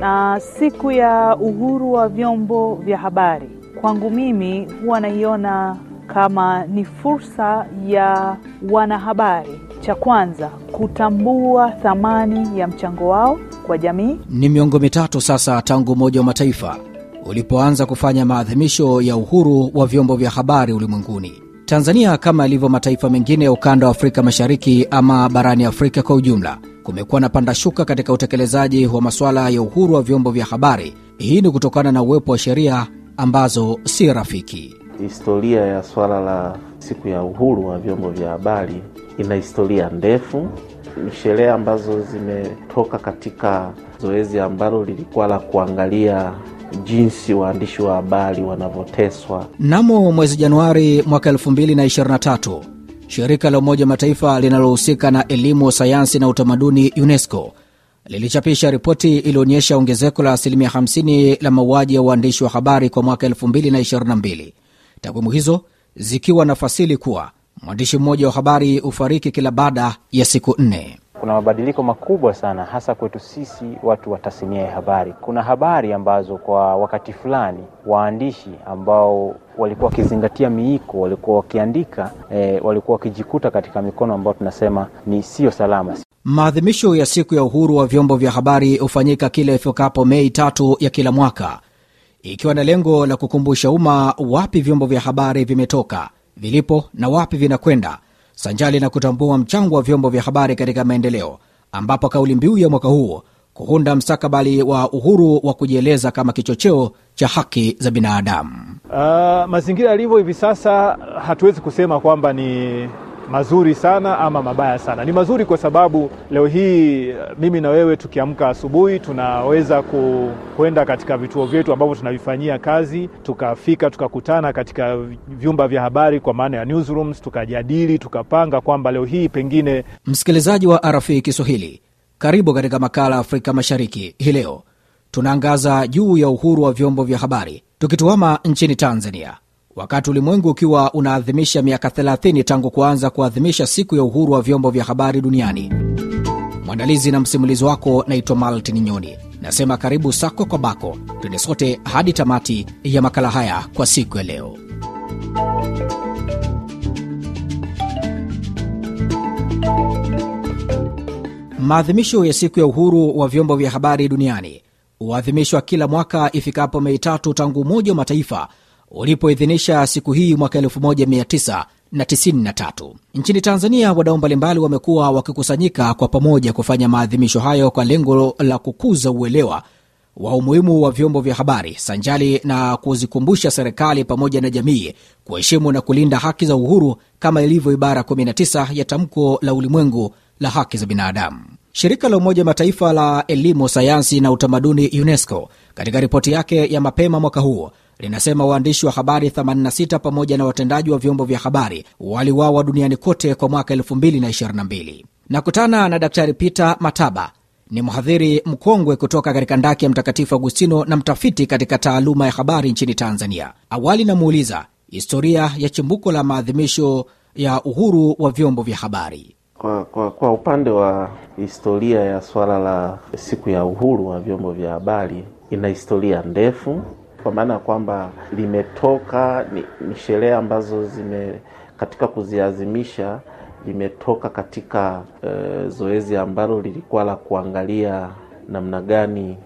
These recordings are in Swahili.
Na siku ya uhuru wa vyombo vya habari kwangu mimi huwa naiona kama ni fursa ya wanahabari, cha kwanza kutambua thamani ya mchango wao kwa jamii. Ni miongo mitatu sasa tangu Umoja wa Mataifa ulipoanza kufanya maadhimisho ya uhuru wa vyombo vya habari ulimwenguni. Tanzania kama ilivyo mataifa mengine ya ukanda wa Afrika Mashariki ama barani Afrika kwa ujumla, kumekuwa na panda shuka katika utekelezaji wa masuala ya uhuru wa vyombo vya habari. Hii ni kutokana na uwepo wa sheria ambazo si rafiki. Historia ya swala la siku ya uhuru wa vyombo vya habari ina historia ndefu. Ni sheria ambazo zimetoka katika zoezi ambalo lilikuwa la kuangalia jinsi waandishi wa habari wanavyoteswa. Mnamo mwezi Januari mwaka 2023 shirika la Umoja Mataifa linalohusika na elimu, sayansi na utamaduni UNESCO lilichapisha ripoti iliyoonyesha ongezeko la asilimia 50 la mauaji ya waandishi wa habari kwa mwaka 2022, takwimu hizo zikiwa na fasili kuwa mwandishi mmoja wa habari hufariki kila baada ya siku nne. Kuna mabadiliko makubwa sana hasa kwetu sisi watu wa tasnia ya habari. Kuna habari ambazo kwa wakati fulani waandishi ambao walikuwa wakizingatia miiko, walikuwa wakiandika e, walikuwa wakijikuta katika mikono ambayo tunasema ni siyo salama. Maadhimisho ya siku ya uhuru wa vyombo vya habari hufanyika kila ifikapo Mei tatu ya kila mwaka, ikiwa na lengo la kukumbusha umma wapi vyombo vya habari vimetoka, vilipo na wapi vinakwenda sanjali na kutambua mchango wa vyombo vya habari katika maendeleo, ambapo kauli mbiu ya mwaka huu kuunda mstakabali wa uhuru wa kujieleza kama kichocheo cha haki za binadamu. Uh, mazingira yalivyo hivi sasa hatuwezi kusema kwamba ni mazuri sana ama mabaya sana. Ni mazuri kwa sababu leo hii mimi na wewe tukiamka asubuhi tunaweza ku, kuenda katika vituo vyetu ambavyo tunavifanyia kazi, tukafika tukakutana katika vyumba vya habari kwa maana ya newsrooms, tukajadili tukapanga kwamba leo hii pengine. Msikilizaji wa RFI Kiswahili, karibu katika makala Afrika Mashariki. Hii leo tunaangaza juu ya uhuru wa vyombo vya habari, tukituama nchini Tanzania wakati ulimwengu ukiwa unaadhimisha miaka 30 tangu kuanza kuadhimisha siku ya uhuru wa vyombo vya habari duniani. Mwandalizi na msimulizi wako naitwa Maltin Nyoni, nasema karibu sako kwa bako, twende sote hadi tamati ya makala haya kwa siku ya leo. Maadhimisho ya siku ya uhuru wa vyombo vya habari duniani huadhimishwa kila mwaka ifikapo Mei tatu tangu Umoja wa Mataifa ulipoidhinisha siku hii mwaka 1993. Nchini Tanzania, wadau mbalimbali wamekuwa wakikusanyika kwa pamoja kufanya maadhimisho hayo kwa lengo la kukuza uelewa wa umuhimu wa vyombo vya habari sanjali na kuzikumbusha serikali pamoja na jamii kuheshimu na kulinda haki za uhuru kama ilivyo ibara 19 ya tamko la ulimwengu la haki za binadamu. Shirika la Umoja Mataifa la elimu, sayansi na utamaduni UNESCO katika ripoti yake ya mapema mwaka huu linasema waandishi wa habari 86 pamoja na watendaji wa vyombo vya habari waliwawa duniani kote kwa mwaka 2022. Nakutana na Daktari Peter Mataba, ni mhadhiri mkongwe kutoka katika ndaki ya Mtakatifu Agustino na mtafiti katika taaluma ya habari nchini Tanzania. Awali namuuliza historia ya chimbuko la maadhimisho ya uhuru wa vyombo vya habari. Kwa, kwa, kwa upande wa historia ya swala la siku ya uhuru wa vyombo vya habari ina historia ndefu kwa maana ya kwamba limetoka ni, ni sherehe ambazo zime katika kuziazimisha limetoka katika e, zoezi ambalo lilikuwa la kuangalia namna gani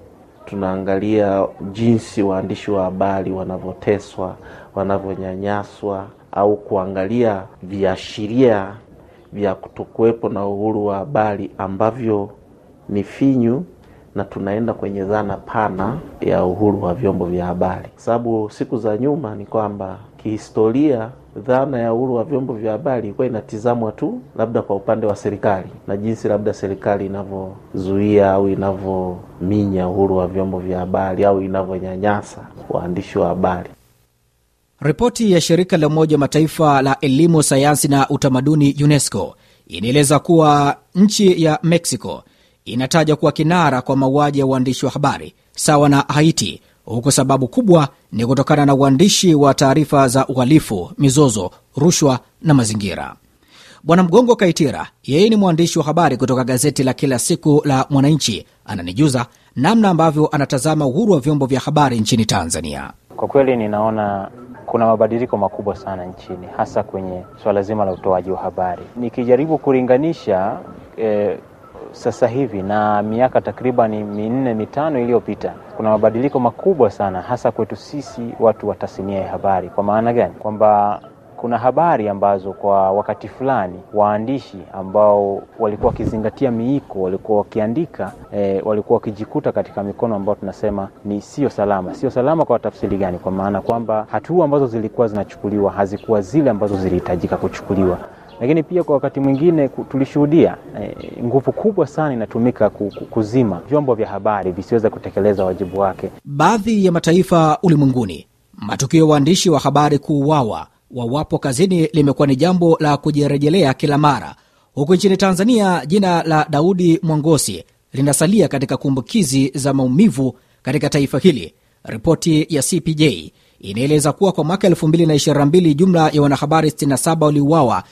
tunaangalia jinsi waandishi wa habari wanavyoteswa, wanavyonyanyaswa au kuangalia viashiria vya kutokuwepo na uhuru wa habari ambavyo ni finyu na tunaenda kwenye dhana pana ya uhuru wa vyombo vya habari, kwa sababu siku za nyuma ni kwamba kihistoria dhana ya uhuru wa vyombo vya habari ilikuwa inatizamwa tu labda kwa upande wa serikali na jinsi labda serikali inavyozuia au inavyominya uhuru wa vyombo vya habari au inavyonyanyasa waandishi wa habari. Ripoti ya shirika la Umoja wa Mataifa la elimu, sayansi na utamaduni UNESCO inaeleza kuwa nchi ya Mexico inataja kuwa kinara kwa mauaji ya uandishi wa habari sawa na Haiti, huku sababu kubwa ni kutokana na uandishi wa taarifa za uhalifu, mizozo, rushwa na mazingira. Bwana Mgongo Kaitira, yeye ni mwandishi wa habari kutoka gazeti la kila siku la Mwananchi, ananijuza namna ambavyo anatazama uhuru wa vyombo vya habari nchini Tanzania. Kwa kweli ninaona kuna mabadiliko makubwa sana nchini, hasa kwenye swala zima la utoaji wa habari. Nikijaribu kulinganisha eh, sasa hivi na miaka takriban minne mitano iliyopita, kuna mabadiliko makubwa sana, hasa kwetu sisi watu wa tasnia ya habari. Kwa maana gani? Kwamba kuna habari ambazo kwa wakati fulani waandishi ambao walikuwa wakizingatia miiko, walikuwa wakiandika e, walikuwa wakijikuta katika mikono ambayo tunasema ni sio salama. Sio salama kwa tafsiri gani? Kwa maana kwamba hatua ambazo zilikuwa zinachukuliwa hazikuwa zile ambazo zilihitajika kuchukuliwa lakini pia kwa wakati mwingine tulishuhudia e, nguvu kubwa sana inatumika kuzima vyombo vya habari visiweza kutekeleza wajibu wake. Baadhi ya mataifa ulimwenguni, matukio ya waandishi wa habari kuuawa wawapo kazini limekuwa ni jambo la kujirejelea kila mara. Huku nchini Tanzania, jina la Daudi Mwangosi linasalia katika kumbukizi za maumivu katika taifa hili. Ripoti ya CPJ inaeleza kuwa kwa mwaka 2022 jumla ya wanahabari 67 waliuawa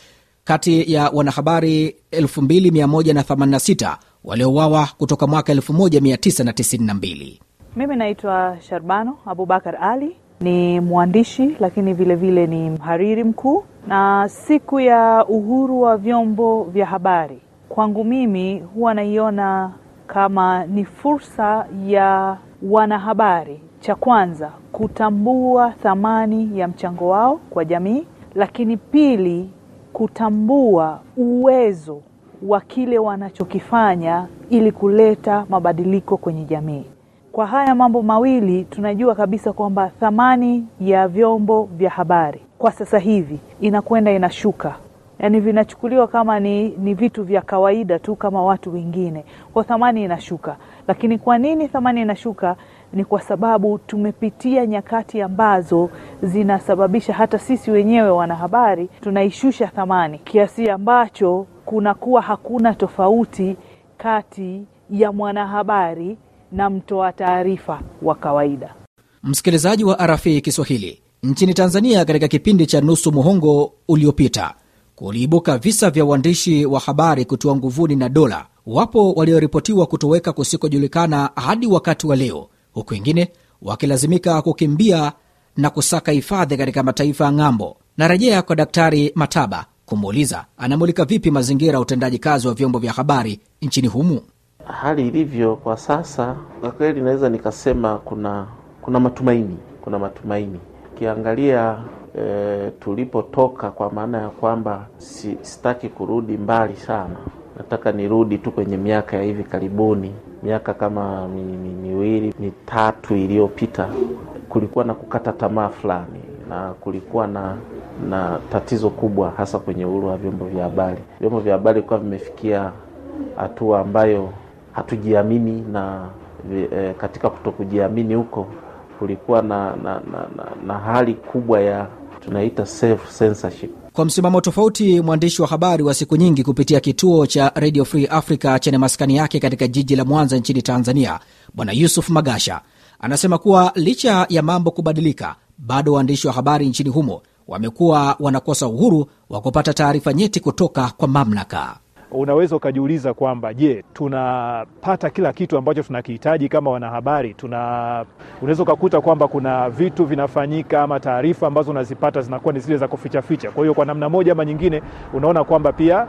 kati ya wanahabari 2186 waliouawa kutoka mwaka 1992. Mimi naitwa Sharbano Abubakar Ali, ni mwandishi lakini vilevile vile ni mhariri mkuu. Na siku ya uhuru wa vyombo vya habari kwangu mimi huwa naiona kama ni fursa ya wanahabari, cha kwanza kutambua thamani ya mchango wao kwa jamii, lakini pili kutambua uwezo wa kile wanachokifanya ili kuleta mabadiliko kwenye jamii. Kwa haya mambo mawili tunajua kabisa kwamba thamani ya vyombo vya habari kwa sasa hivi inakwenda inashuka, yaani vinachukuliwa kama ni, ni vitu vya kawaida tu kama watu wengine, kwa thamani inashuka. Lakini kwa nini thamani inashuka? Ni kwa sababu tumepitia nyakati ambazo zinasababisha hata sisi wenyewe wanahabari tunaishusha thamani kiasi ambacho kunakuwa hakuna tofauti kati ya mwanahabari na mtoa taarifa wa kawaida. Msikilizaji wa RFI Kiswahili, nchini Tanzania, katika kipindi cha nusu muhongo uliopita kuliibuka visa vya uandishi wa habari kutiwa nguvuni na dola. Wapo walioripotiwa kutoweka kusikojulikana hadi wakati wa leo, huku wengine wakilazimika kukimbia na kusaka hifadhi katika mataifa ya ng'ambo. Narejea kwa Daktari Mataba kumuuliza anamulika vipi mazingira ya utendaji kazi wa vyombo vya habari nchini humu. Hali ilivyo kwa sasa, kwa kweli naweza nikasema kuna kuna matumaini, kuna matumaini ukiangalia e, tulipotoka, kwa maana ya kwamba si, sitaki kurudi mbali sana, nataka nirudi tu kwenye miaka ya hivi karibuni, miaka kama mi, mi, miwili mitatu iliyopita, kulikuwa na kukata tamaa fulani na kulikuwa na na tatizo kubwa hasa kwenye uhuru wa vyombo vya habari. Vyombo vya habari vilikuwa vimefikia hatua ambayo hatujiamini na e, katika kutokujiamini huko kulikuwa na, na, na, na, na hali kubwa ya tunaita self censorship. Kwa msimamo tofauti, mwandishi wa habari wa siku nyingi kupitia kituo cha Radio Free Africa chenye maskani yake katika jiji la Mwanza nchini Tanzania, Bwana Yusuf Magasha anasema kuwa licha ya mambo kubadilika, bado waandishi wa habari nchini humo wamekuwa wanakosa uhuru wa kupata taarifa nyeti kutoka kwa mamlaka. Unaweza ukajiuliza kwamba je, tunapata kila kitu ambacho tunakihitaji kama wanahabari? Tuna unaweza ukakuta kwamba kuna vitu vinafanyika ama taarifa ambazo unazipata zinakuwa ni zile za kufichaficha. Kwa hiyo kwa namna moja ama nyingine, unaona kwamba pia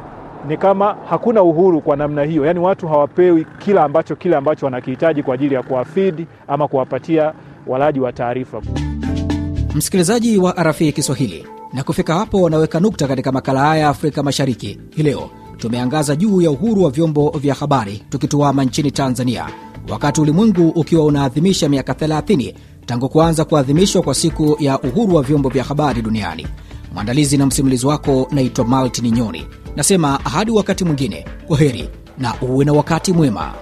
ni kama hakuna uhuru kwa namna hiyo, yaani watu hawapewi kila ambacho kile ambacho wanakihitaji kwa ajili ya kuwafidi ama kuwapatia walaji wa taarifa. Msikilizaji wa RFI Kiswahili, na kufika hapo wanaweka nukta katika makala haya ya Afrika Mashariki hii leo. Tumeangaza juu ya uhuru wa vyombo vya habari tukituama nchini Tanzania, wakati ulimwengu ukiwa unaadhimisha miaka 30 tangu kuanza kuadhimishwa kwa siku ya uhuru wa vyombo vya habari duniani. Mwandalizi na msimulizi wako naitwa Maltini Nyoni, nasema hadi wakati mwingine, kwa heri na uwe na wakati mwema.